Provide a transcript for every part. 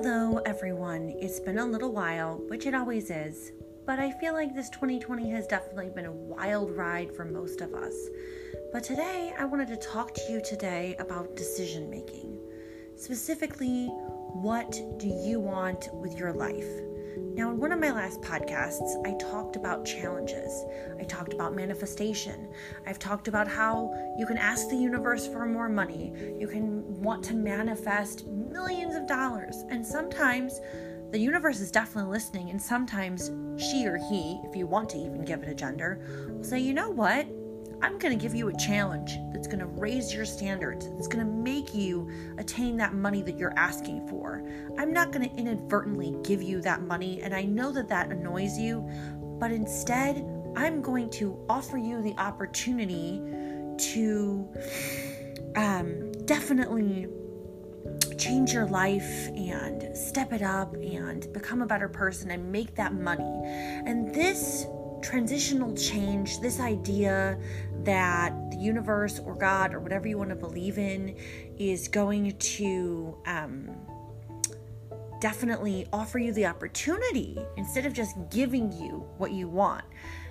Hello, everyone. It's been a little while, which it always is, but I feel like this 2020 has definitely been a wild ride for most of us. But today, I wanted to talk to you today about decision making. Specifically, what do you want with your life? Now, in one of my last podcasts, I talked about challenges. I talked about manifestation. I've talked about how you can ask the universe for more money. You can want to manifest millions of dollars. And sometimes the universe is definitely listening, and sometimes she or he, if you want to even give it a gender, will say, you know what? I'm going to give you a challenge that's going to raise your standards. It's going to make you attain that money that you're asking for. I'm not going to inadvertently give you that money, and I know that that annoys you, but instead, I'm going to offer you the opportunity to um, definitely change your life and step it up and become a better person and make that money. And this transitional change, this idea that the universe or God or whatever you want to believe in is going to um, definitely offer you the opportunity instead of just giving you what you want.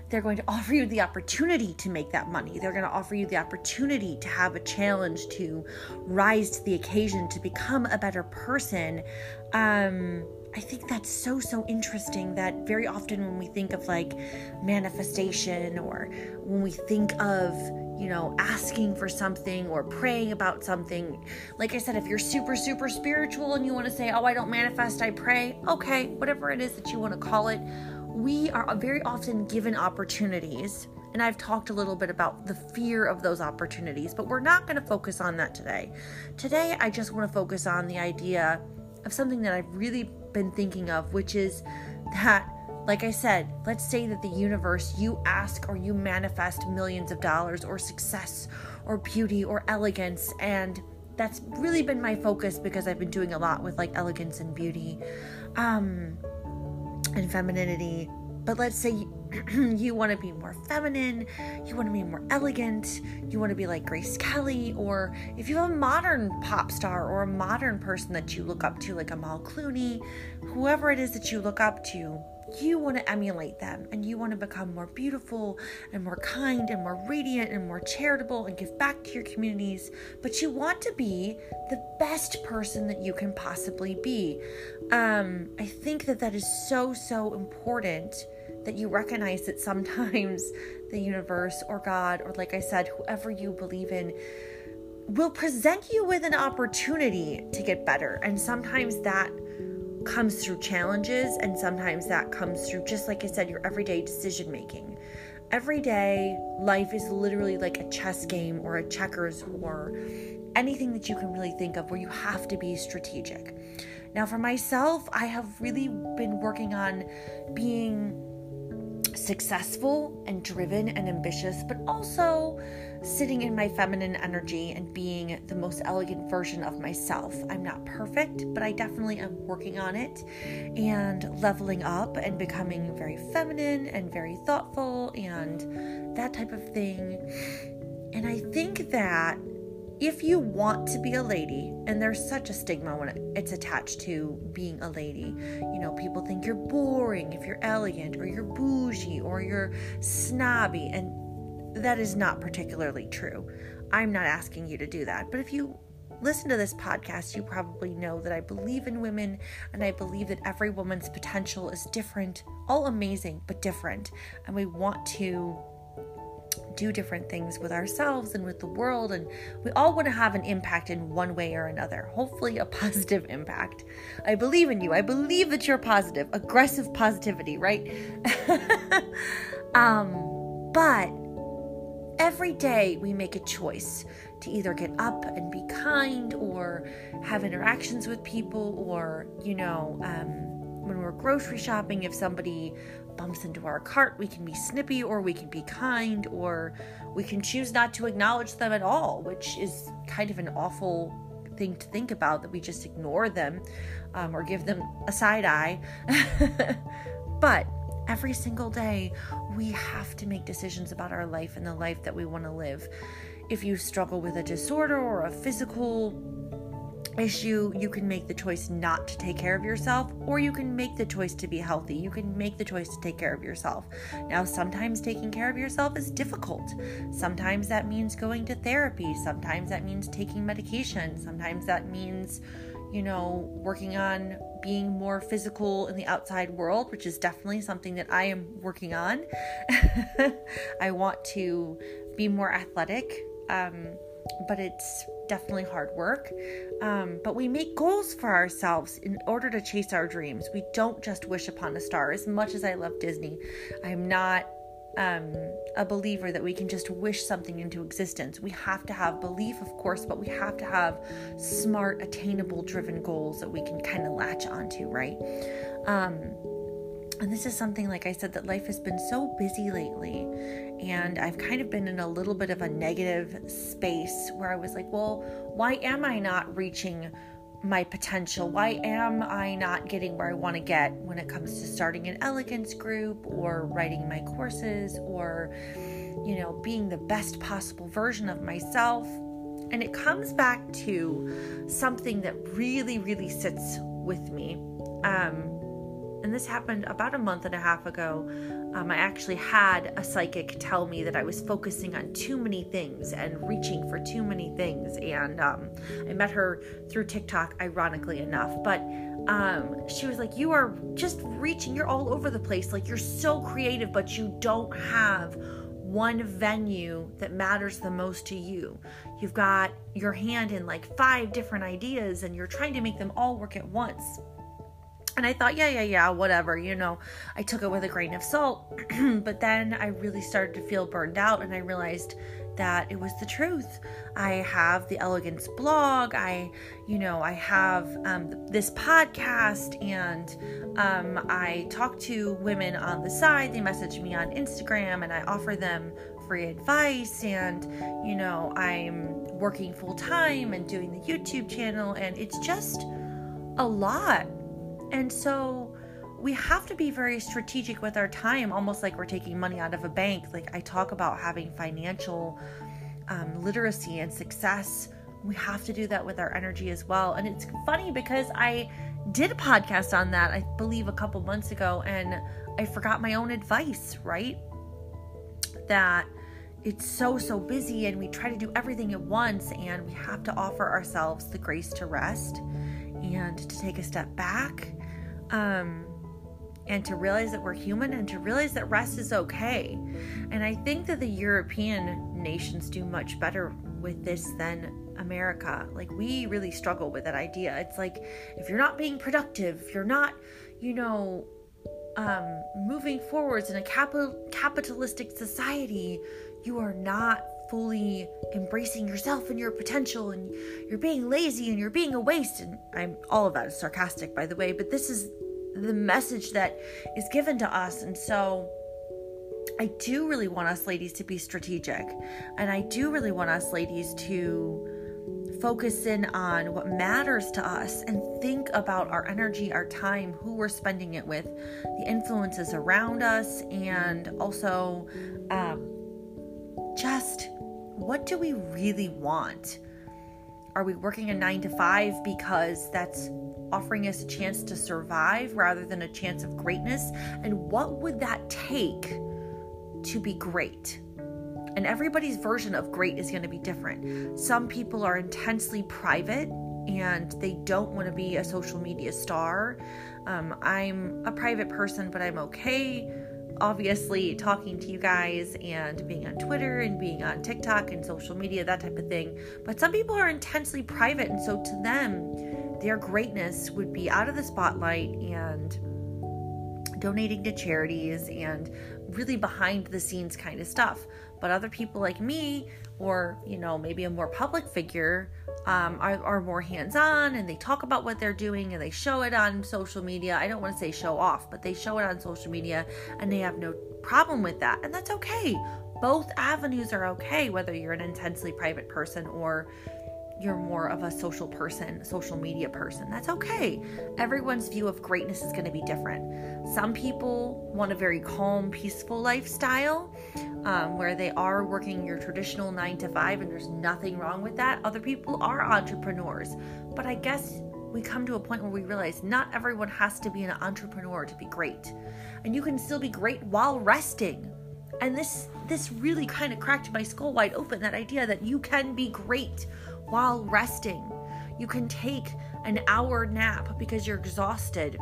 They're going to offer you the opportunity to make that money. They're going to offer you the opportunity to have a challenge to rise to the occasion, to become a better person. Um, I think that's so, so interesting that very often when we think of like manifestation or when we think of, you know, asking for something or praying about something, like I said, if you're super, super spiritual and you want to say, oh, I don't manifest, I pray, okay, whatever it is that you want to call it, we are very often given opportunities. And I've talked a little bit about the fear of those opportunities, but we're not going to focus on that today. Today, I just want to focus on the idea of something that I've really been thinking of, which is that, like I said, let's say that the universe, you ask or you manifest millions of dollars or success or beauty or elegance. And that's really been my focus because I've been doing a lot with like elegance and beauty um, and femininity. But let's say you want to be more feminine, you want to be more elegant, you want to be like Grace Kelly, or if you have a modern pop star or a modern person that you look up to, like Amal Clooney, whoever it is that you look up to, you want to emulate them and you want to become more beautiful and more kind and more radiant and more charitable and give back to your communities, but you want to be the best person that you can possibly be. Um, I think that that is so, so important that you recognize that sometimes the universe or God, or like I said, whoever you believe in, will present you with an opportunity to get better. And sometimes that comes through challenges, and sometimes that comes through, just like I said, your everyday decision making. Every day, life is literally like a chess game or a checkers or anything that you can really think of where you have to be strategic. Now, for myself, I have really been working on being successful and driven and ambitious, but also sitting in my feminine energy and being the most elegant version of myself. I'm not perfect, but I definitely am working on it and leveling up and becoming very feminine and very thoughtful and that type of thing. And I think that if you want to be a lady, and there's such a stigma when it's attached to being a lady, you know, people think you're boring if you're elegant, or you're bougie, or you're snobby, and that is not particularly true. I'm not asking you to do that. But if you listen to this podcast, you probably know that I believe in women and I believe that every woman's potential is different, all amazing, but different. And we want to do different things with ourselves and with the world. And we all want to have an impact in one way or another, hopefully, a positive impact. I believe in you. I believe that you're positive, aggressive positivity, right? um, but every day we make a choice to either get up and be kind or have interactions with people or, you know, um, when we're grocery shopping, if somebody bumps into our cart, we can be snippy or we can be kind or we can choose not to acknowledge them at all, which is kind of an awful thing to think about that we just ignore them um, or give them a side eye. but every single day, we have to make decisions about our life and the life that we want to live. If you struggle with a disorder or a physical issue, you can make the choice not to take care of yourself, or you can make the choice to be healthy. You can make the choice to take care of yourself. Now, sometimes taking care of yourself is difficult. Sometimes that means going to therapy. Sometimes that means taking medication. Sometimes that means, you know, working on being more physical in the outside world, which is definitely something that I am working on. I want to be more athletic. Um, but it's definitely hard work. Um, but we make goals for ourselves in order to chase our dreams. We don't just wish upon a star. As much as I love Disney, I am not um, a believer that we can just wish something into existence. We have to have belief, of course, but we have to have smart, attainable, driven goals that we can kind of latch onto, right? Um, and this is something, like I said, that life has been so busy lately. And I've kind of been in a little bit of a negative space where I was like, well, why am I not reaching my potential? Why am I not getting where I want to get when it comes to starting an elegance group or writing my courses or, you know, being the best possible version of myself? And it comes back to something that really, really sits with me. Um, and this happened about a month and a half ago. Um, I actually had a psychic tell me that I was focusing on too many things and reaching for too many things. And um, I met her through TikTok, ironically enough. But um, she was like, You are just reaching, you're all over the place. Like, you're so creative, but you don't have one venue that matters the most to you. You've got your hand in like five different ideas and you're trying to make them all work at once. And I thought, yeah, yeah, yeah, whatever, you know. I took it with a grain of salt. but then I really started to feel burned out and I realized that it was the truth. I have the Elegance blog. I, you know, I have um, this podcast and um, I talk to women on the side. They message me on Instagram and I offer them free advice. And, you know, I'm working full time and doing the YouTube channel. And it's just a lot and so we have to be very strategic with our time, almost like we're taking money out of a bank. Like I talk about having financial um, literacy and success. We have to do that with our energy as well. And it's funny because I did a podcast on that, I believe, a couple months ago, and I forgot my own advice, right? That it's so, so busy, and we try to do everything at once, and we have to offer ourselves the grace to rest and to take a step back um, and to realize that we're human and to realize that rest is okay. And I think that the European nations do much better with this than America. Like, we really struggle with that idea. It's like if you're not being productive, if you're not, you know, um, moving forwards in a capital, capitalistic society, you are not fully embracing yourself and your potential and you're being lazy and you're being a waste. And I'm all of that is sarcastic by the way but this is the message that is given to us. And so I do really want us ladies to be strategic and I do really want us ladies to focus in on what matters to us and think about our energy, our time, who we're spending it with, the influences around us, and also um, just what do we really want? Are we working a nine to five because that's offering us a chance to survive rather than a chance of greatness? And what would that take to be great? And everybody's version of great is going to be different. Some people are intensely private and they don't want to be a social media star. Um, I'm a private person, but I'm okay obviously talking to you guys and being on Twitter and being on TikTok and social media, that type of thing. But some people are intensely private, and so to them, their greatness would be out of the spotlight and donating to charities and really behind the scenes kind of stuff. But other people like me, or you know, maybe a more public figure, um, are, are more hands on and they talk about what they're doing and they show it on social media. I don't want to say show off, but they show it on social media and they have no problem with that. And that's okay. Both avenues are okay, whether you're an intensely private person or you're more of a social person, social media person. That's okay. Everyone's view of greatness is going to be different. Some people want a very calm, peaceful lifestyle um, where they are working your traditional nine to five, and there's nothing wrong with that. Other people are entrepreneurs. But I guess we come to a point where we realize not everyone has to be an entrepreneur to be great. And you can still be great while resting. And this this really kind of cracked my skull wide open that idea that you can be great while resting. You can take an hour nap because you're exhausted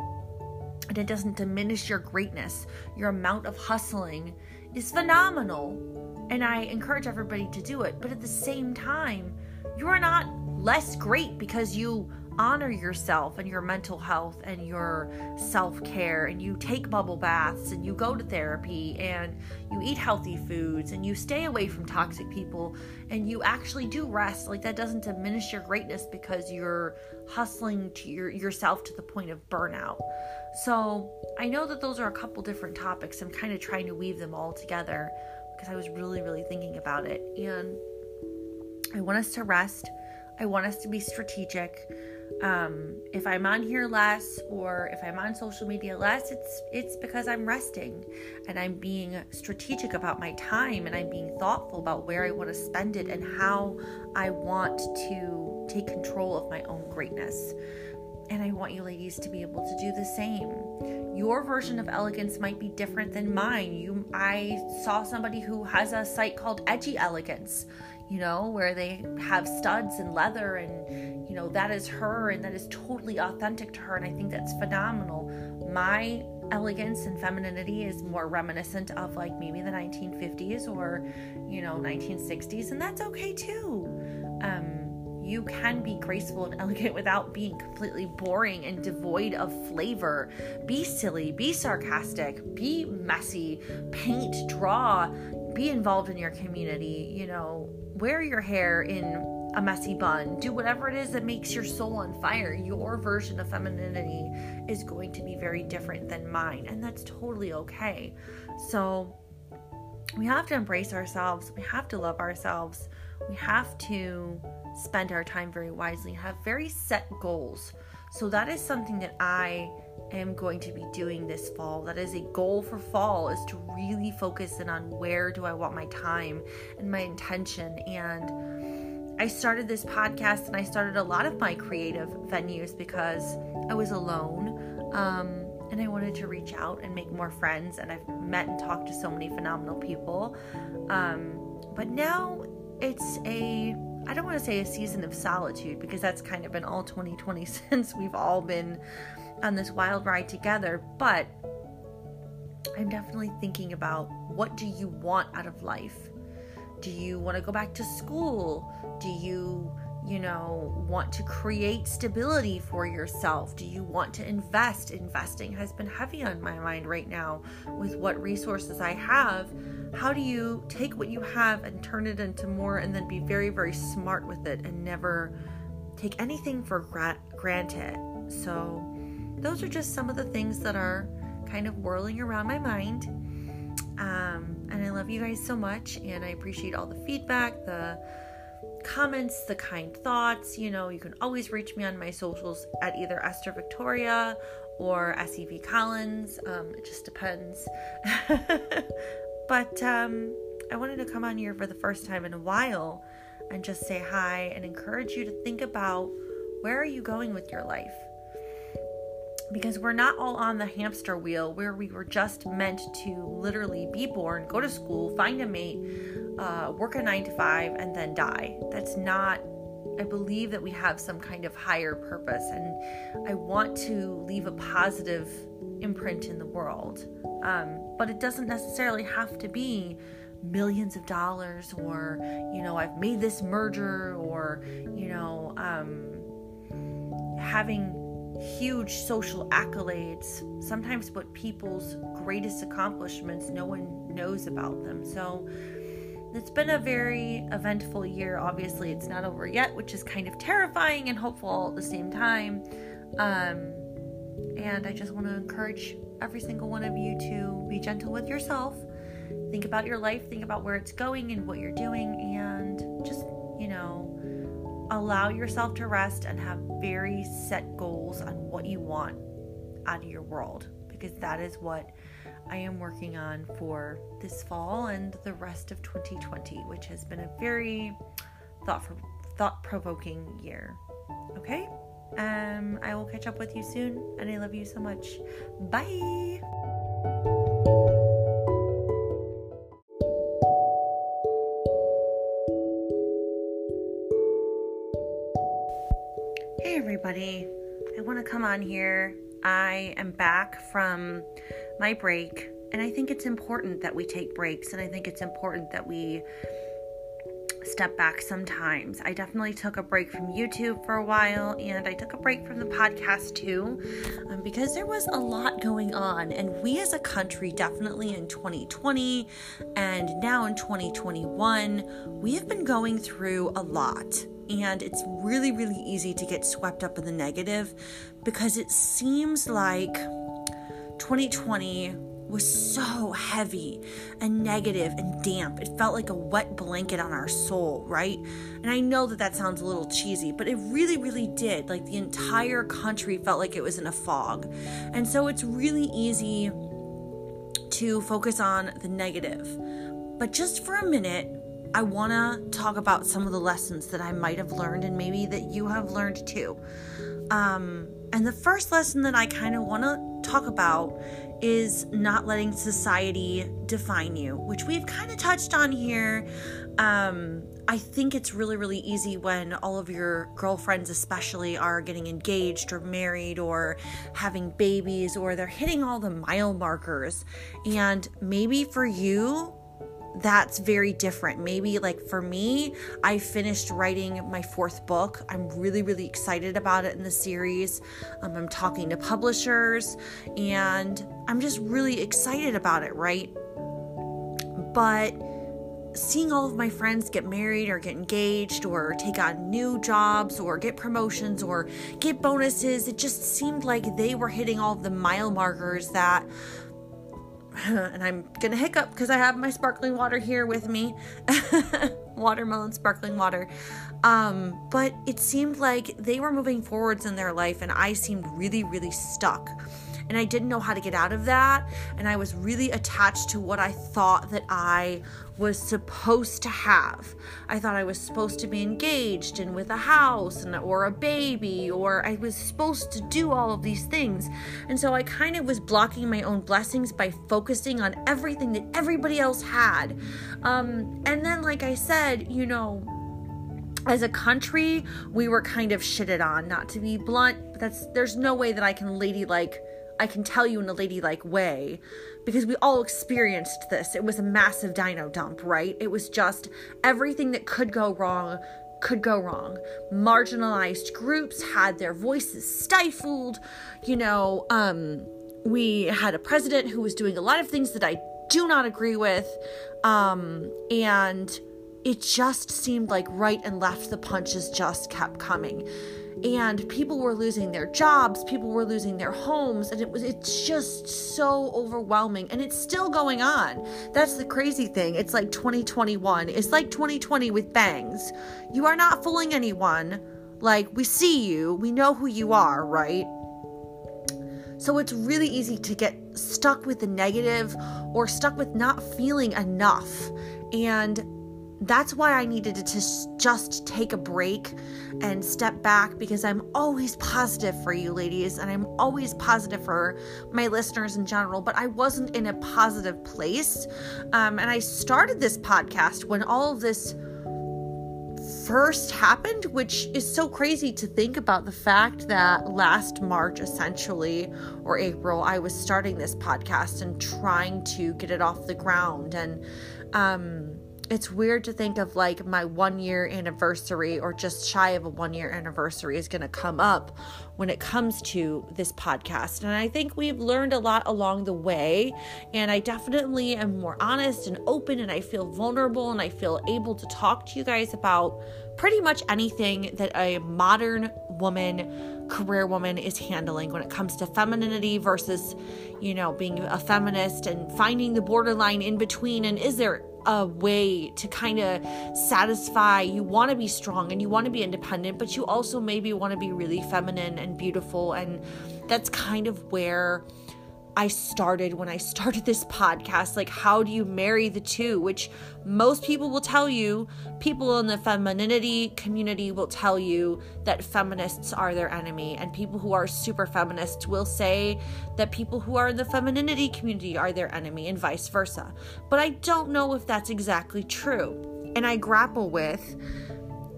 and it doesn't diminish your greatness. Your amount of hustling is phenomenal. And I encourage everybody to do it. But at the same time, you are not less great because you honor yourself and your mental health and your self care, and you take bubble baths and you go to therapy and you eat healthy foods and you stay away from toxic people and you actually do rest, like that doesn't diminish your greatness because you're hustling to your, yourself to the point of burnout. So I know that those are a couple different topics. I'm kind of trying to weave them all together because I was really, really thinking about it. And I want us to rest. I want us to be strategic um, if I'm on here less or if I'm on social media less, it's it's because I'm resting and I'm being strategic about my time and I'm being thoughtful about where I want to spend it and how I want to take control of my own greatness. And I want you ladies to be able to do the same. Your version of elegance might be different than mine. You I saw somebody who has a site called Edgy Elegance, you know, where they have studs and leather and you know that is her and that is totally authentic to her and I think that's phenomenal. My elegance and femininity is more reminiscent of like maybe the 1950s or you know 1960s and that's okay too. Um you can be graceful and elegant without being completely boring and devoid of flavor. Be silly, be sarcastic, be messy, paint, draw, be involved in your community, you know, wear your hair in a messy bun, do whatever it is that makes your soul on fire. Your version of femininity is going to be very different than mine, and that's totally okay. So, we have to embrace ourselves, we have to love ourselves, we have to spend our time very wisely, have very set goals. So that is something that I am going to be doing this fall. That is a goal for fall is to really focus in on where do I want my time and my intention and I started this podcast and I started a lot of my creative venues because I was alone. Um, and I wanted to reach out and make more friends. And I've met and talked to so many phenomenal people. Um, but now it's a I don't want to say a season of solitude because that's kind of been all 2020 since we've all been on this wild ride together, but I'm definitely thinking about what do you want out of life? Do you want to go back to school? Do you you know, want to create stability for yourself? Do you want to invest? Investing has been heavy on my mind right now with what resources I have. How do you take what you have and turn it into more and then be very, very smart with it and never take anything for gra- granted? So, those are just some of the things that are kind of whirling around my mind. Um, and I love you guys so much, and I appreciate all the feedback, the comments, the kind thoughts. You know, you can always reach me on my socials at either Esther Victoria or SEV Collins. Um, it just depends. but um, I wanted to come on here for the first time in a while and just say hi and encourage you to think about where are you going with your life? Because we're not all on the hamster wheel where we were just meant to literally be born, go to school, find a mate, uh, work a nine to five, and then die. That's not, I believe that we have some kind of higher purpose, and I want to leave a positive imprint in the world. Um, but it doesn't necessarily have to be millions of dollars or, you know, I've made this merger or, you know, um, having huge social accolades, sometimes but people's greatest accomplishments, no one knows about them. So it's been a very eventful year. Obviously, it's not over yet, which is kind of terrifying and hopeful all at the same time. Um, and I just want to encourage every single one of you to be gentle with yourself. Think about your life, think about where it's going and what you're doing, and just, allow yourself to rest and have very set goals on what you want out of your world because that is what I am working on for this fall and the rest of 2020, which has been a very thought provoking year. Okay? Um, I will catch up with you soon, and I love you so much. Bye. Come on here. I am back from my break, and I think it's important that we take breaks, and I think it's important that we step back sometimes. I definitely took a break from YouTube for a while and I took a break from the podcast too um, because there was a lot going on. And we as a country, definitely in 2020 and now in 2021, we have been going through a lot. And it's really, really easy to get swept up in the negative because it seems like 2020 was so heavy and negative and damp. It felt like a wet blanket on our soul, right? And I know that that sounds a little cheesy, but it really, really did. Like the entire country felt like it was in a fog. And so it's really easy to focus on the negative. But just for a minute, I want to talk about some of the lessons that I might have learned and maybe that you have learned too. Um, and the first lesson that I kind of want to talk about is not letting society define you, which we've kind of touched on here. Um, I think it's really, really easy when all of your girlfriends, especially, are getting engaged or married or having babies or they're hitting all the mile markers. And maybe for you, that's very different. Maybe like for me, I finished writing my fourth book. I'm really, really excited about it in the series. Um, I'm talking to publishers and I'm just really excited about it, right? But seeing all of my friends get married or get engaged or take on new jobs or get promotions or get bonuses, it just seemed like they were hitting all of the mile markers that and I'm gonna hiccup because I have my sparkling water here with me watermelon sparkling water. Um, but it seemed like they were moving forwards in their life, and I seemed really, really stuck and I didn't know how to get out of that. And I was really attached to what I thought that I was supposed to have. I thought I was supposed to be engaged and with a house and or a baby or I was supposed to do all of these things. And so I kind of was blocking my own blessings by focusing on everything that everybody else had. Um, and then like I said, you know, as a country, we were kind of shitted on, not to be blunt, but that's there's no way that I can ladylike I can tell you in a ladylike way because we all experienced this. It was a massive dino dump, right? It was just everything that could go wrong could go wrong. Marginalized groups had their voices stifled. You know, um, we had a president who was doing a lot of things that I do not agree with. Um, and it just seemed like right and left, the punches just kept coming and people were losing their jobs people were losing their homes and it was it's just so overwhelming and it's still going on. That's the crazy thing. It's like 2021 it's like 2020 with bangs. You are not fooling anyone. Like we see you. We know who you are right? So it's really easy to get stuck with the negative or stuck with not feeling enough. And that's why I needed to just take a break and step back because I'm always positive for you, ladies, and I'm always positive for my listeners in general. But I wasn't in a positive place. Um, and I started this podcast when all of this first happened, which is so crazy to think about the fact that last March, essentially, or April, I was starting this podcast and trying to get it off the ground. And, um, it's weird to think of like my one year anniversary or just shy of a one year anniversary is going to come up when it comes to this podcast. And I think we've learned a lot along the way. And I definitely am more honest and open, and I feel vulnerable and I feel able to talk to you guys about pretty much anything that a modern woman, career woman is handling when it comes to femininity versus, you know, being a feminist and finding the borderline in between. And is there a way to kind of satisfy you want to be strong and you want to be independent but you also maybe want to be really feminine and beautiful and that's kind of where I started when I started this podcast. Like, how do you marry the two? Which most people will tell you, people in the femininity community will tell you that feminists are their enemy, and people who are super feminists will say that people who are in the femininity community are their enemy, and vice versa. But I don't know if that's exactly true. And I grapple with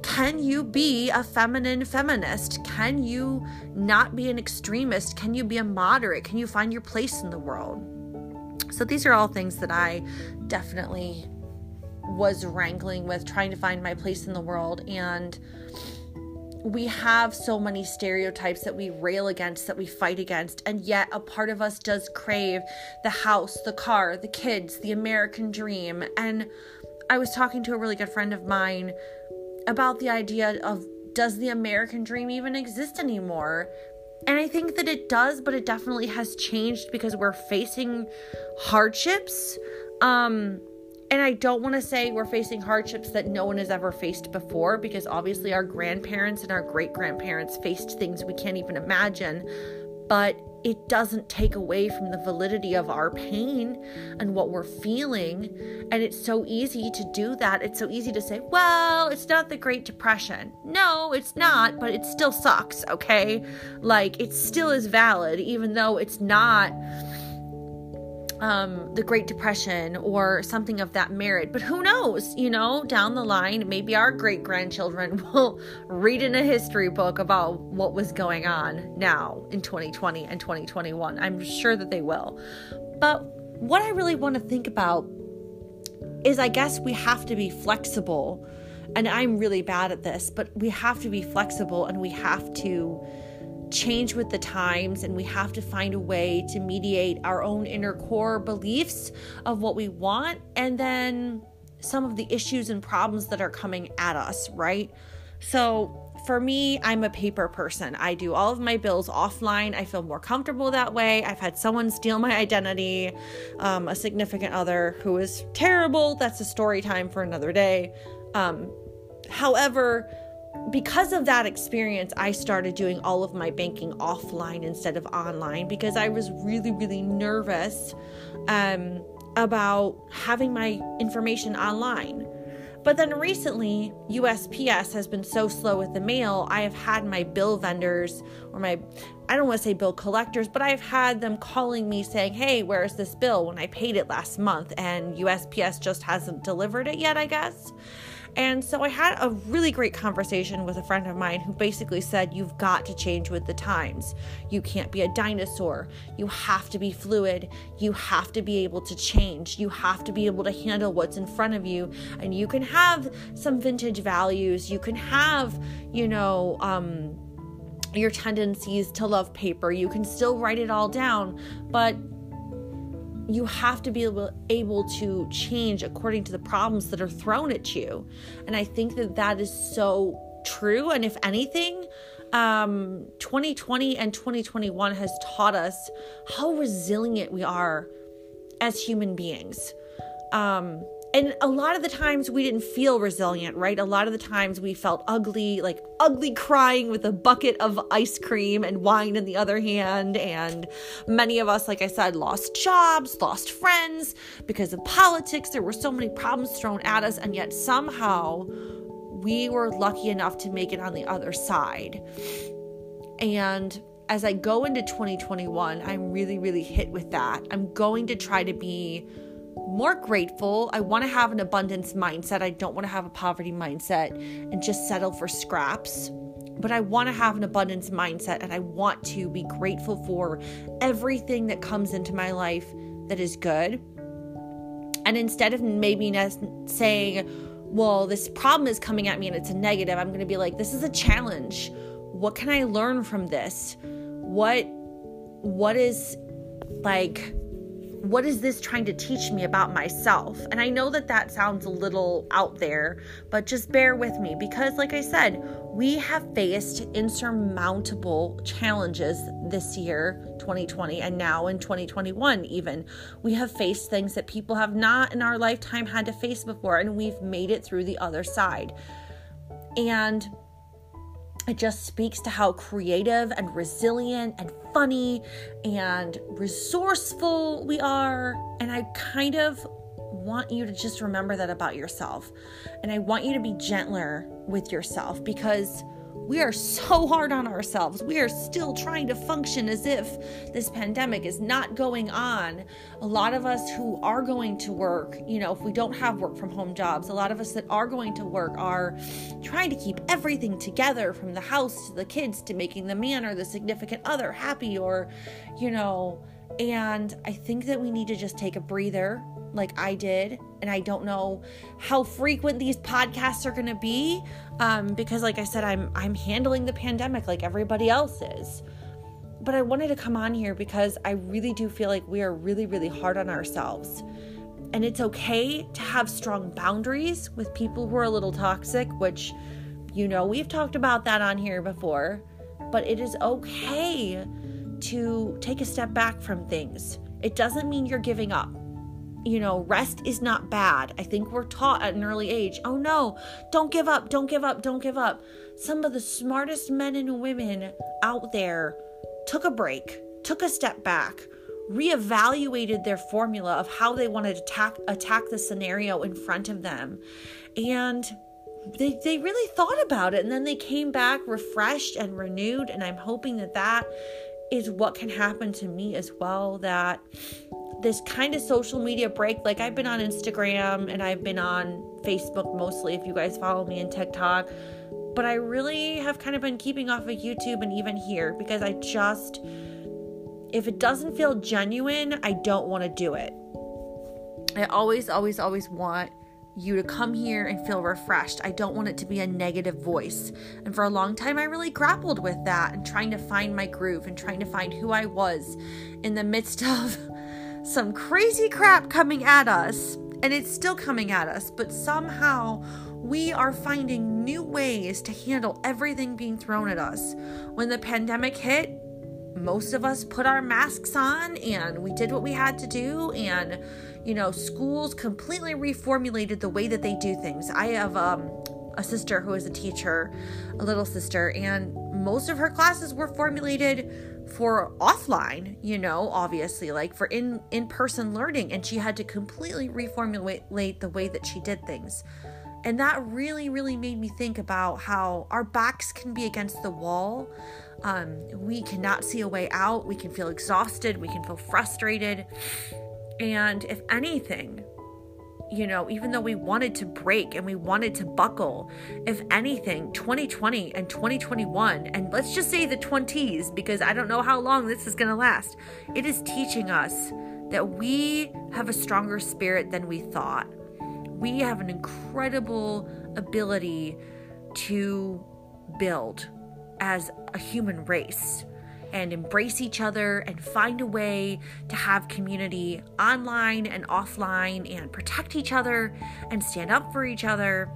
can you be a feminine feminist? Can you not be an extremist? Can you be a moderate? Can you find your place in the world? So these are all things that I definitely was wrangling with, trying to find my place in the world. And we have so many stereotypes that we rail against, that we fight against, and yet a part of us does crave the house, the car, the kids, the American dream. And I was talking to a really good friend of mine about the idea of does the American dream even exist anymore? And I think that it does, but it definitely has changed because we're facing hardships. Um, and I don't want to say we're facing hardships that no one has ever faced before because obviously our grandparents and our great grandparents faced things we can't even imagine. But it doesn't take away from the validity of our pain and what we're feeling. And it's so easy to do that. It's so easy to say, well, it's not the Great Depression. No, it's not, but it still sucks, okay? Like, it still is valid, even though it's not um, the Great Depression or something of that merit. But who knows? You know, down the line, maybe our great grandchildren will read in a history book about what was going on now in 2020 and 2021. I'm sure that they will. But what I really want to think about is I guess we have to be flexible. And I'm really bad at this, but we have to be flexible and we have to change with the times and we have to find a way to mediate our own inner core beliefs of what we want and then some of the issues and problems that are coming at us, right? So, for me, I'm a paper person. I do all of my bills offline. I feel more comfortable that way. I've had someone steal my identity, um, a significant other who is terrible. That's a story time for another day. Um, however, because of that experience, I started doing all of my banking offline instead of online because I was really, really nervous um, about having my information online. But then recently, USPS has been so slow with the mail. I have had my bill vendors or my, I don't want to say bill collectors, but I've had them calling me saying, hey, where's this bill when I paid it last month? And USPS just hasn't delivered it yet, I guess. And so I had a really great conversation with a friend of mine who basically said, You've got to change with the times. You can't be a dinosaur. You have to be fluid. You have to be able to change. You have to be able to handle what's in front of you. And you can have some vintage values. You can have, you know, um, your tendencies to love paper. You can still write it all down, but you have to be able, able to change according to the problems that are thrown at you. And I think that that is so true. And if anything, um, 2020 and 2021 has taught us how resilient we are as human beings. Um, and a lot of the times we didn't feel resilient, right? A lot of the times we felt ugly, like ugly crying with a bucket of ice cream and wine in the other hand. And many of us, like I said, lost jobs, lost friends because of politics. There were so many problems thrown at us, and yet somehow we were lucky enough to make it on the other side. And as I go into 2021, I'm really, really hit with that. I'm going to try to be more grateful. I want to have an abundance mindset. I don't want to have a poverty mindset and just settle for scraps. But I want to have an abundance mindset and I want to be grateful for everything that comes into my life that is good. And instead of maybe saying, well, this problem is coming at me and it's a negative, I'm going to be like, this is a challenge. What can I learn from this? What what is like what is this trying to teach me about myself? And I know that that sounds a little out there, but just bear with me because, like I said, we have faced insurmountable challenges this year, 2020, and now in 2021, even. We have faced things that people have not in our lifetime had to face before, and we've made it through the other side. And it just speaks to how creative and resilient and funny and resourceful we are. And I kind of want you to just remember that about yourself. And I want you to be gentler with yourself because we are so hard on ourselves. We are still trying to function as if this pandemic is not going on. A lot of us who are going to work, you know, if we don't have work from home jobs, a lot of us that are going to work are trying to keep everything together from the house to the kids to making the man or the significant other happy or, you know, and I think that we need to just take a breather like I did. And I don't know how frequent these podcasts are going to be um, because, like I said, I'm I'm handling the pandemic like everybody else is. But I wanted to come on here because I really do feel like we are really, really hard on ourselves. And it's okay to have strong boundaries with people who are a little toxic, which, you know, we've talked about that on here before. But it is okay to take a step back from things. It doesn't mean you're giving up you know, rest is not bad. I think we're taught at an early age, oh no, don't give up, don't give up, don't give up. Some of the smartest men and women out there took a break, took a step back, reevaluated their formula of how they wanted to attack, attack the scenario in front of them. And they, they really thought about it and then they came back refreshed and renewed. And I'm hoping that that is what can happen to me as well. That this kind of social media break. Like I've been on Instagram and I've been on Facebook mostly, if you guys follow me in TikTok. But I really have kind of been keeping off of YouTube and even here because I just, if it doesn't feel genuine, I don't want to do it. I always, always, always want you to come here and feel refreshed. I don't want it to be a negative voice. And for a long time, I really grappled with that and trying to find my groove and trying to find who I was in the midst of some crazy crap coming at us, and it's still coming at us, but somehow we are finding new ways to handle everything being thrown at us. When the pandemic hit, most of us put our masks on and we did what we had to do and you know schools completely reformulated the way that they do things i have um, a sister who is a teacher a little sister and most of her classes were formulated for offline, you know, obviously, like for in in person learning, and she had to completely reformulate the way that she did things. And that really, really made me think about how our backs can be against the wall. Um, we cannot see a way out. We can feel exhausted. We can feel frustrated. And if anything, you know, even though we wanted to break and we wanted to buckle, if anything, 2020 and 2021, and let's just say the 20s, because I don't know how long this is going to last, it is teaching us that we have a stronger spirit than we thought. We have an incredible ability to build as a human race and embrace each other and find a way to have community online and offline and protect each other and stand up for each other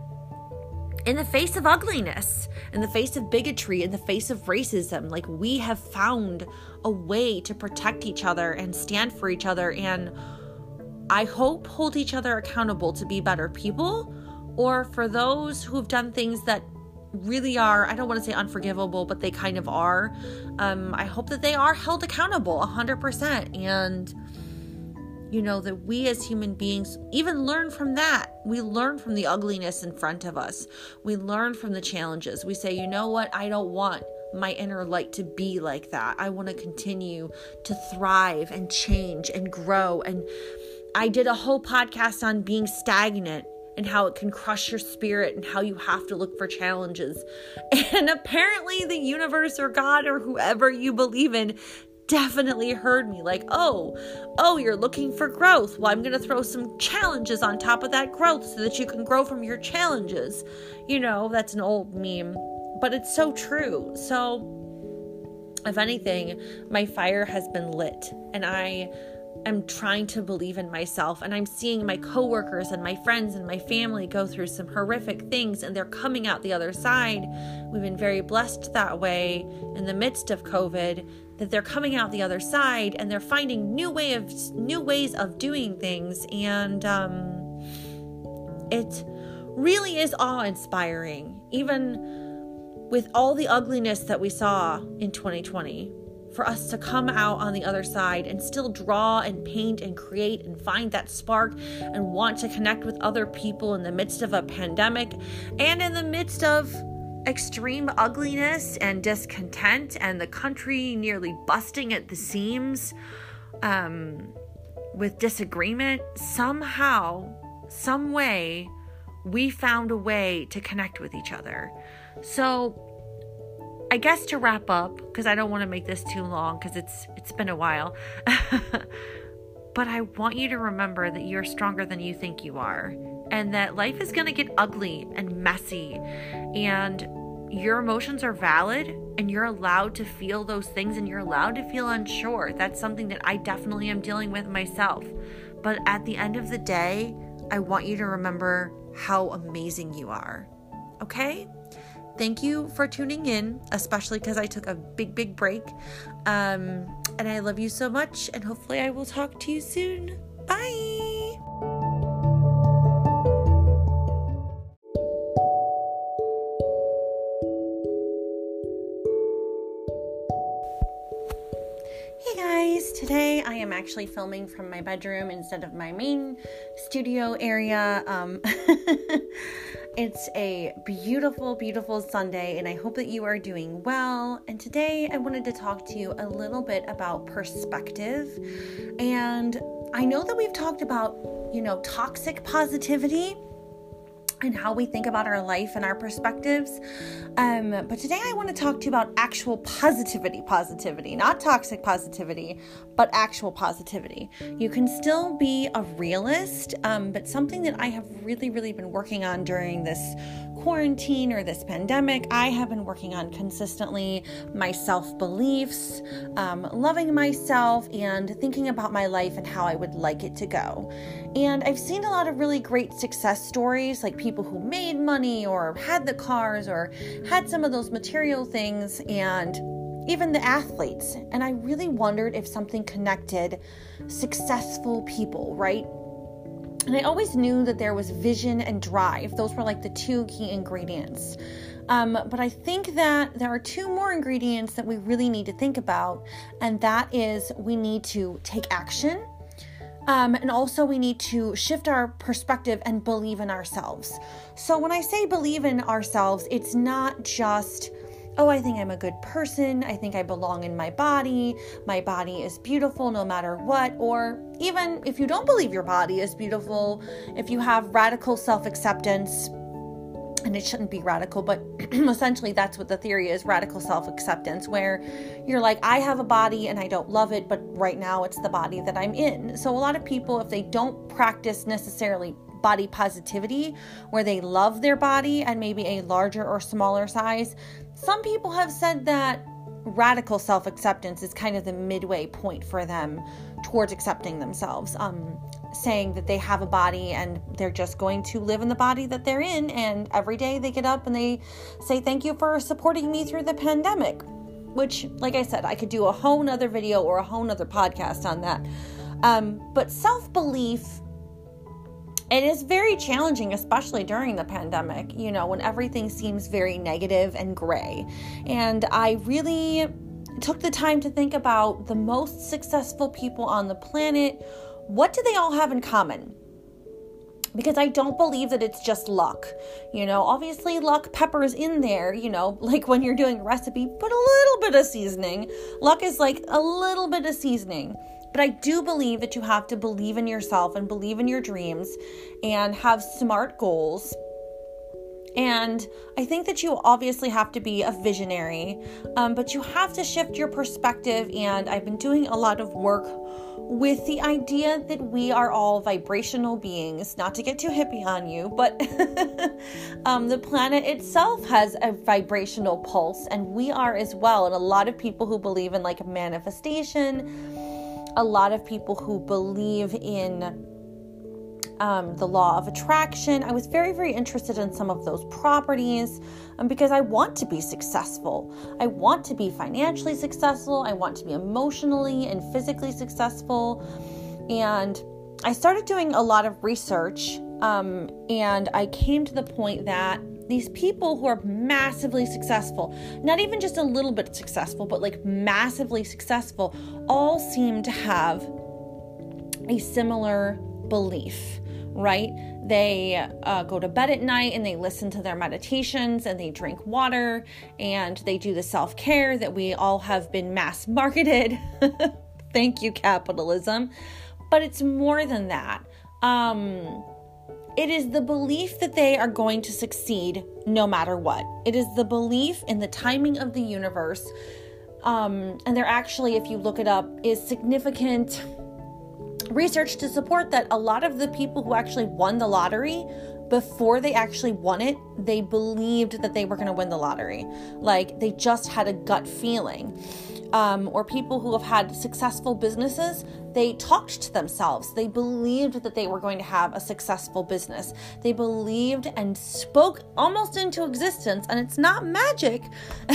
in the face of ugliness, in the face of bigotry, in the face of racism. Like we have found a way to protect each other and stand for each other and I hope hold each other accountable to be better people or for those who have done things that really are, I don't want to say unforgivable, but they kind of are. Um, I hope that they are held accountable 100%. And, you know, that we as human beings even learn from that. We learn from the ugliness in front of us, we learn from the challenges. We say, you know what, I don't want my inner light to be like that. I want to continue to thrive and change and grow. And I did a whole podcast on being stagnant and how it can crush your spirit and how you have to look for challenges. And apparently, the universe or God or whoever you believe in definitely heard me like, oh, oh, you're looking for growth. Well, I'm going to throw some challenges on top of that growth so that you can grow from your challenges. You know, that's an old meme, but it's so true. So, if anything, my fire has been lit and I am trying to believe in myself and I'm seeing my coworkers and my friends and my family go through some horrific things and they're coming out the other side. We've been very blessed that way in the midst of COVID that they're coming out the other side and they're finding new way of new ways of doing things and um, it really is awe-inspiring even with all the ugliness that we saw in 2020 for us to come out on the other side and still draw and paint and create and find that spark and want to connect with other people in the midst of a pandemic and in the midst of extreme ugliness and discontent and the country nearly busting at the seams um, with disagreement somehow some way we found a way to connect with each other. So I guess to wrap up, because I don't want to make this too long because it's it's been a while. but I want you to remember that you're stronger than you think you are and that life is going to get ugly and messy and your emotions are valid and you're allowed to feel those things and you're allowed to feel unsure. That's something that I definitely am dealing with myself. But at the end of the day, I want you to remember how amazing you are. Okay? Thank you for tuning in, especially because I took a big, big break. Um, and I love you so much, and hopefully, I will talk to you soon. Bye. Hey guys, today I am actually filming from my bedroom instead of my main studio area. Um, It's a beautiful, beautiful Sunday, and I hope that you are doing well. And today I wanted to talk to you a little bit about perspective. And I know that we've talked about, you know, toxic positivity and how we think about our life and our perspectives. Um, but today I want to talk to you about actual positivity, positivity, not toxic positivity, but actual positivity. You can still be a realist, um, but something that I have really, really been working on during this quarantine or this pandemic, I have been working on consistently my self beliefs, um, loving myself, and thinking about my life and how I would like it to go. And I've seen a lot of really great success stories, like people who made money or had the cars or had some of those material things, and even the athletes. And I really wondered if something connected successful people, right? And I always knew that there was vision and drive. Those were like the two key ingredients. Um, but I think that there are two more ingredients that we really need to think about, and that is we need to take action. Um, and also, we need to shift our perspective and believe in ourselves. So, when I say believe in ourselves, it's not just oh, I think I'm a good person. I think I belong in my body. My body is beautiful no matter what. Or even if you don't believe your body is beautiful, if you have radical self acceptance, and it shouldn't be radical, but essentially that's what the theory is radical self acceptance, where you're like, I have a body and I don't love it, but right now it's the body that I'm in. So, a lot of people, if they don't practice necessarily body positivity, where they love their body and maybe a larger or smaller size, some people have said that radical self acceptance is kind of the midway point for them towards accepting themselves. Um, saying that they have a body and they're just going to live in the body that they're in, and every day they get up and they say, Thank you for supporting me through the pandemic. Which, like I said, I could do a whole nother video or a whole nother podcast on that. Um, but self belief it is very challenging, especially during the pandemic, you know, when everything seems very negative and gray. And I really took the time to think about the most successful people on the planet. What do they all have in common? because I don't believe that it's just luck. You know, obviously luck peppers in there, you know, like when you're doing a recipe, put a little bit of seasoning. Luck is like a little bit of seasoning. But I do believe that you have to believe in yourself and believe in your dreams and have smart goals. And I think that you obviously have to be a visionary, um, but you have to shift your perspective. And I've been doing a lot of work with the idea that we are all vibrational beings, not to get too hippie on you, but um, the planet itself has a vibrational pulse, and we are as well. And a lot of people who believe in like manifestation a lot of people who believe in um, the law of attraction. I was very, very interested in some of those properties um, because I want to be successful. I want to be financially successful. I want to be emotionally and physically successful. And I started doing a lot of research um, and I came to the point that these people who are massively successful, not even just a little bit successful, but like massively successful, all seem to have a similar belief, right? They uh, go to bed at night and they listen to their meditations and they drink water and they do the self care that we all have been mass marketed. Thank you, capitalism. But it's more than that. Um, it is the belief that they are going to succeed no matter what. It is the belief in the timing of the universe. Um, and there actually, if you look it up, is significant research to support that a lot of the people who actually won the lottery before they actually won it, they believed that they were going to win the lottery. Like they just had a gut feeling um, or people who have had successful businesses, they talked to themselves. They believed that they were going to have a successful business. They believed and spoke almost into existence. And it's not magic,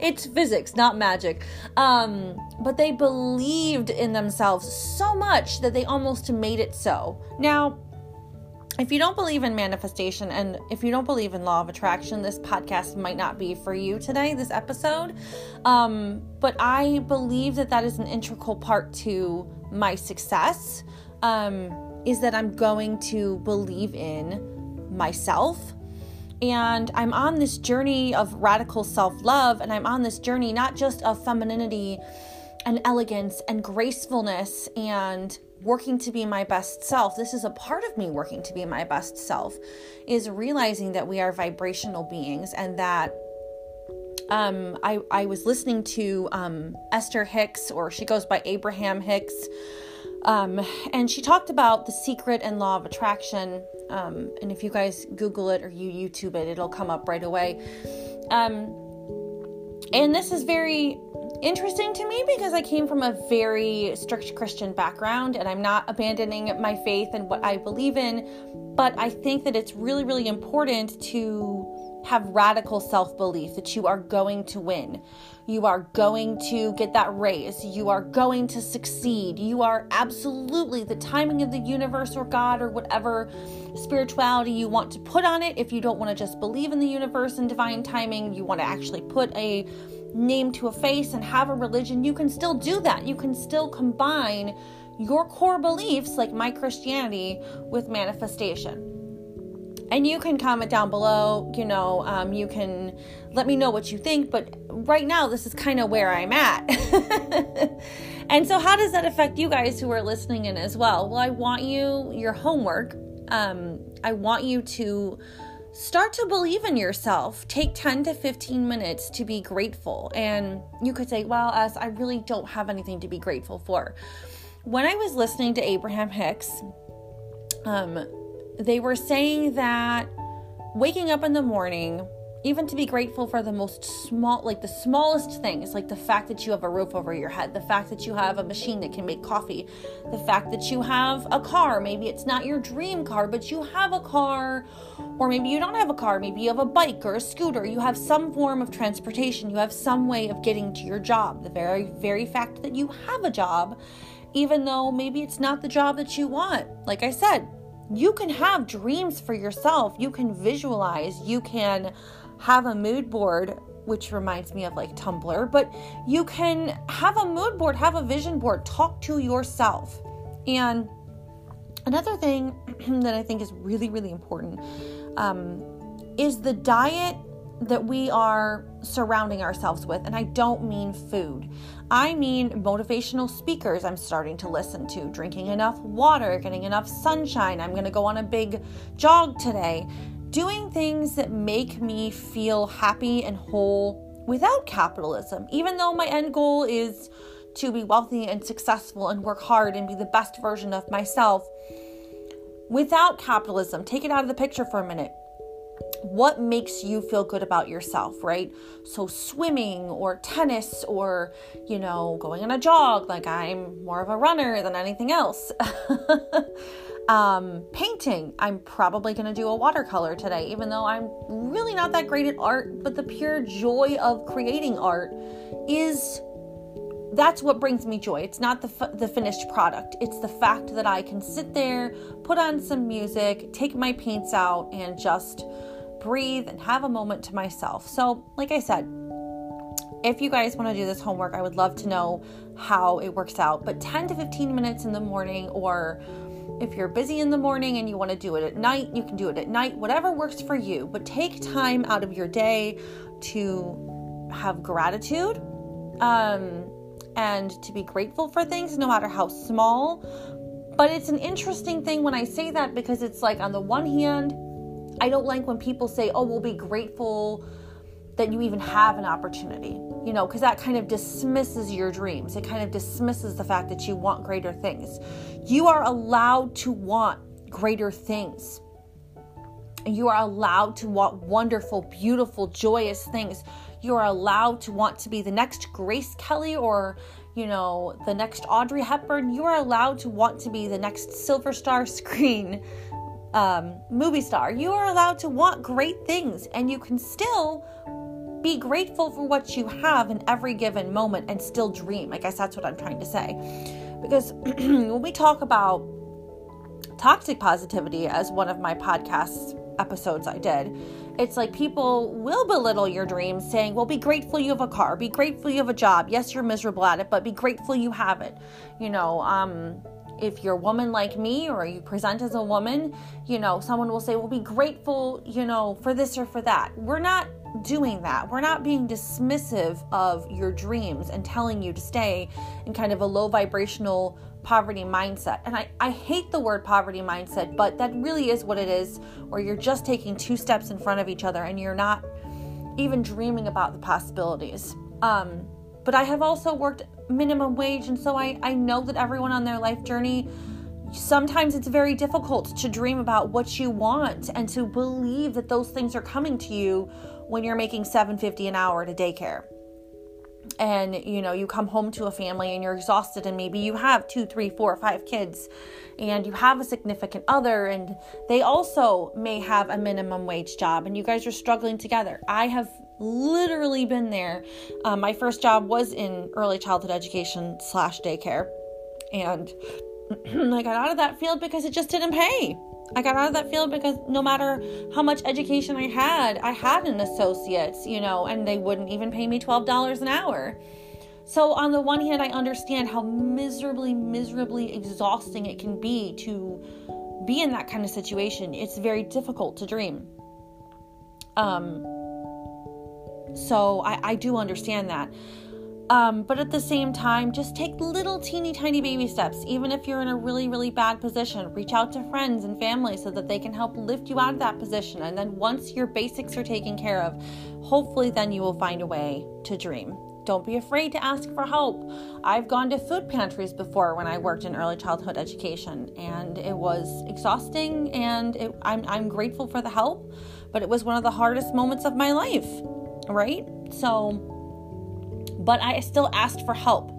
it's physics, not magic. Um, but they believed in themselves so much that they almost made it so. Now, if you don't believe in manifestation and if you don't believe in law of attraction, this podcast might not be for you today, this episode. Um, but I believe that that is an integral part to my success. Um, is that I'm going to believe in myself. And I'm on this journey of radical self love, and I'm on this journey not just of femininity and elegance and gracefulness and working to be my best self this is a part of me working to be my best self is realizing that we are vibrational beings and that um, I, I was listening to um, Esther Hicks, or she goes by Abraham Hicks, um, and she talked about the secret and law of attraction. Um, and if you guys Google it or you YouTube it, it'll come up right away. Um, and this is very interesting to me because I came from a very strict Christian background and I'm not abandoning my faith and what I believe in, but I think that it's really, really important to have radical self belief that you are going to win. You are going to get that raise. You are going to succeed. You are absolutely the timing of the universe or God or whatever spirituality you want to put on it. If you don't want to just believe in the universe and divine timing, you want to actually put a name to a face and have a religion, you can still do that. You can still combine your core beliefs, like my Christianity, with manifestation. And you can comment down below, you know, um, you can let me know what you think, but right now, this is kind of where I'm at. and so, how does that affect you guys who are listening in as well? Well, I want you, your homework, um, I want you to start to believe in yourself. Take 10 to 15 minutes to be grateful. And you could say, well, as I really don't have anything to be grateful for. When I was listening to Abraham Hicks, um, they were saying that waking up in the morning even to be grateful for the most small like the smallest things like the fact that you have a roof over your head the fact that you have a machine that can make coffee the fact that you have a car. Maybe it's not your dream car but you have a car. Or maybe you don't have a car. Maybe you have a bike or a scooter. You have some form of transportation. You have some way of getting to your job. The very very fact that you have a job even though maybe it's not the job that you want. Like i said you can have dreams for yourself. You can visualize. You can have a mood board which reminds me of like Tumblr, but you can have a mood board, have a vision board, talk to yourself. And another thing that I think is really, really important um, is the diet that we are surrounding ourselves with. And I don't mean food, I mean motivational speakers I'm starting to listen to, drinking enough water, getting enough sunshine. I'm going to go on a big jog today doing things that make me feel happy and whole without capitalism, even though my end goal is to be wealthy and successful and work hard and be the best version of myself. Without capitalism, take it out of the picture for a minute. what makes you feel good about yourself, right? So, swimming or tennis or, you know, going on a jog, like I'm more of a runner than anything else. um, painting, I'm probably going to do a watercolor today, even though I'm really not that great at art, but the pure joy of creating art is that's what brings me joy. It's not the, f- the finished product. It's the fact that I can sit there, put on some music, take my paints out, and just breathe and have a moment to myself. So, like I said, if you guys want to do this homework, I would love to know how it works out. But 10 to 15 minutes in the morning, or if you're busy in the morning and you want to do it at night, you can do it at night, whatever works for you. But take time out of your day to have gratitude um, and to be grateful for things, no matter how small. But it's an interesting thing when I say that because it's like, on the one hand, I don't like when people say, oh, we'll be grateful that you even have an opportunity, you know, because that kind of dismisses your dreams. It kind of dismisses the fact that you want greater things. You are allowed to want greater things. You are allowed to want wonderful, beautiful, joyous things. You are allowed to want to be the next Grace Kelly or, you know, the next Audrey Hepburn. You are allowed to want to be the next Silver Star screen um, movie star. You are allowed to want great things and you can still be grateful for what you have in every given moment and still dream. I guess that's what I'm trying to say. Because when we talk about toxic positivity as one of my podcast episodes I did, it's like people will belittle your dreams saying, well, be grateful you have a car, be grateful you have a job. Yes, you're miserable at it, but be grateful you have it. You know, um, if you're a woman like me or you present as a woman, you know, someone will say, well, be grateful, you know, for this or for that. We're not doing that. We're not being dismissive of your dreams and telling you to stay in kind of a low vibrational poverty mindset. And I, I hate the word poverty mindset, but that really is what it is, where you're just taking two steps in front of each other and you're not even dreaming about the possibilities. Um, but I have also worked minimum wage. And so I, I know that everyone on their life journey, sometimes it's very difficult to dream about what you want and to believe that those things are coming to you when you're making 750 an hour to daycare and you know you come home to a family and you're exhausted and maybe you have two three four five kids and you have a significant other and they also may have a minimum wage job and you guys are struggling together i have literally been there. Um, my first job was in early childhood education slash daycare, and I got out of that field because it just didn't pay. I got out of that field because no matter how much education I had, I had an associate's, you know, and they wouldn't even pay me $12 an hour. So, on the one hand, I understand how miserably, miserably exhausting it can be to be in that kind of situation. It's very difficult to dream. Um, so I, I do understand that. Um, but at the same time, just take little teeny tiny baby steps. Even if you're in a really, really bad position, reach out to friends and family so that they can help lift you out of that position. And then once your basics are taken care of, hopefully, then you will find a way to dream. Don't be afraid to ask for help. I've gone to food pantries before when I worked in early childhood education, and it was exhausting, and it, I'm, I'm grateful for the help, but it was one of the hardest moments of my life right? So, but I still asked for help.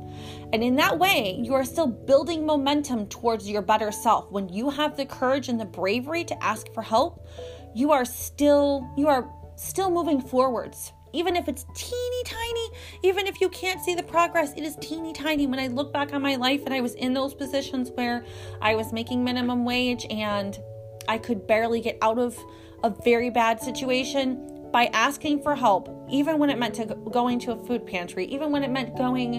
And in that way, you are still building momentum towards your better self. When you have the courage and the bravery to ask for help, you are still you are still moving forwards. Even if it's teeny tiny, even if you can't see the progress, it is teeny tiny. When I look back on my life and I was in those positions where I was making minimum wage and I could barely get out of a very bad situation, by asking for help, even when it meant to going to a food pantry, even when it meant going,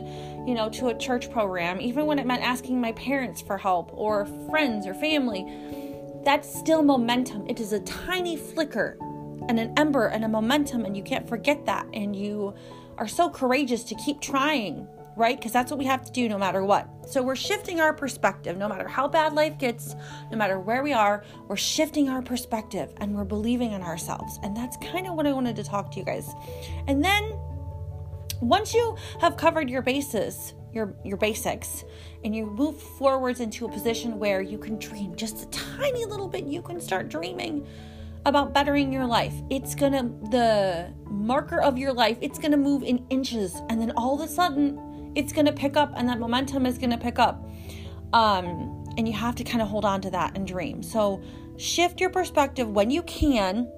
you know, to a church program, even when it meant asking my parents for help or friends or family, that's still momentum. It is a tiny flicker and an ember and a momentum, and you can't forget that. And you are so courageous to keep trying right? Because that's what we have to do no matter what. So we're shifting our perspective. No matter how bad life gets, no matter where we are, we're shifting our perspective and we're believing in ourselves. And that's kind of what I wanted to talk to you guys. And then once you have covered your bases, your your basics and you move forwards into a position where you can dream just a tiny little bit you can start dreaming about bettering your life. It's gonna, the marker of your life, it's gonna move in inches. And then all of a sudden, it's gonna pick up and that momentum is gonna pick up. Um, and you have to kind of hold on to that and dream. So shift your perspective when you can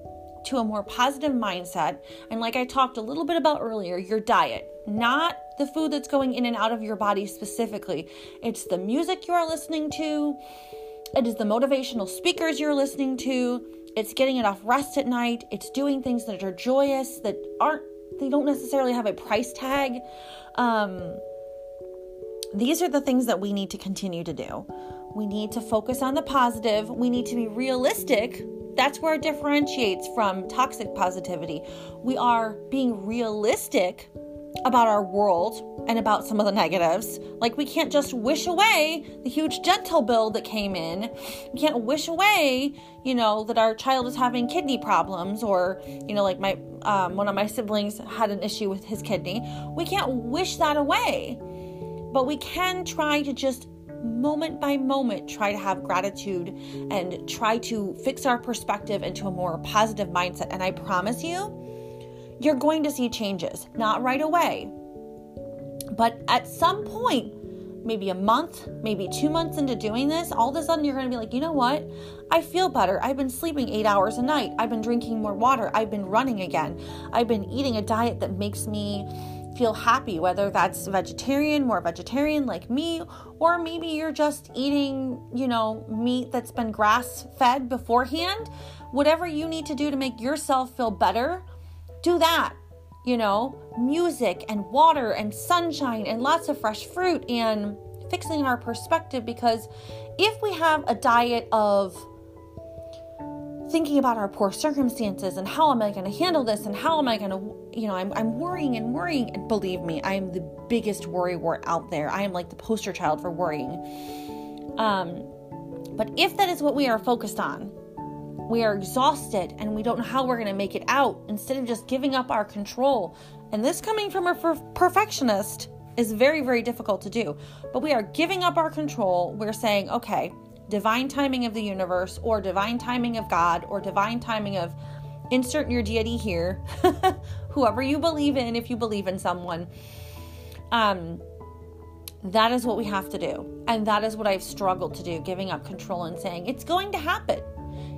to a more positive mindset. And like I talked a little bit about earlier, your diet, not the food that's going in and out of your body specifically. It's the music you are listening to, it is the motivational speakers you're listening to, it's getting enough rest at night, it's doing things that are joyous, that aren't, they don't necessarily have a price tag. Um, these are the things that we need to continue to do. We need to focus on the positive. We need to be realistic. That's where it differentiates from toxic positivity. We are being realistic about our world and about some of the negatives. Like, we can't just wish away the huge dental bill that came in. We can't wish away, you know, that our child is having kidney problems or, you know, like my um, one of my siblings had an issue with his kidney. We can't wish that away, but we can try to just moment by moment try to have gratitude and try to fix our perspective into a more positive mindset. And I promise you, you're going to see changes. Not right away, but at some point, maybe a month, maybe two months into doing this, all of a sudden you're going to be like, you know what? I feel better. I've been sleeping eight hours a night. I've been drinking more water. I've been running again. I've been eating a diet that makes me feel happy, whether that's vegetarian, more vegetarian like me, or maybe you're just eating, you know, meat that's been grass fed beforehand. Whatever you need to do to make yourself feel better, do that. You know, music and water and sunshine and lots of fresh fruit and fixing our perspective because if we have a diet of thinking about our poor circumstances and how am I going to handle this and how am I going to, you know, I'm, I'm worrying and worrying. And believe me, I am the biggest worry wart out there. I am like the poster child for worrying. Um, but if that is what we are focused on, we are exhausted and we don't know how we're going to make it out instead of just giving up our control. And this coming from a per- perfectionist is very, very difficult to do. But we are giving up our control. We're saying, okay, divine timing of the universe or divine timing of God or divine timing of insert your deity here, whoever you believe in, if you believe in someone. Um, that is what we have to do. And that is what I've struggled to do, giving up control and saying, it's going to happen.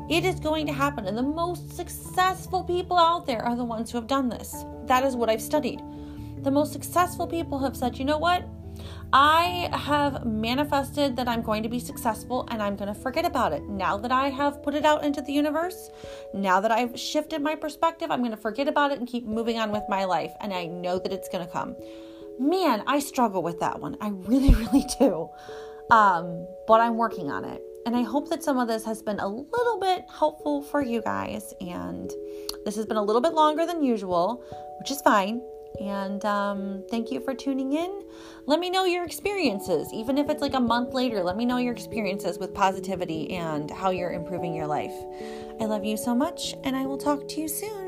It is going to happen. And the most successful people out there are the ones who have done this. That is what I've studied. The most successful people have said, you know what? I have manifested that I'm going to be successful and I'm going to forget about it. Now that I have put it out into the universe, now that I've shifted my perspective, I'm going to forget about it and keep moving on with my life. And I know that it's going to come. Man, I struggle with that one. I really, really do. Um, but I'm working on it. And I hope that some of this has been a little bit helpful for you guys. And this has been a little bit longer than usual, which is fine. And um, thank you for tuning in. Let me know your experiences, even if it's like a month later. Let me know your experiences with positivity and how you're improving your life. I love you so much, and I will talk to you soon.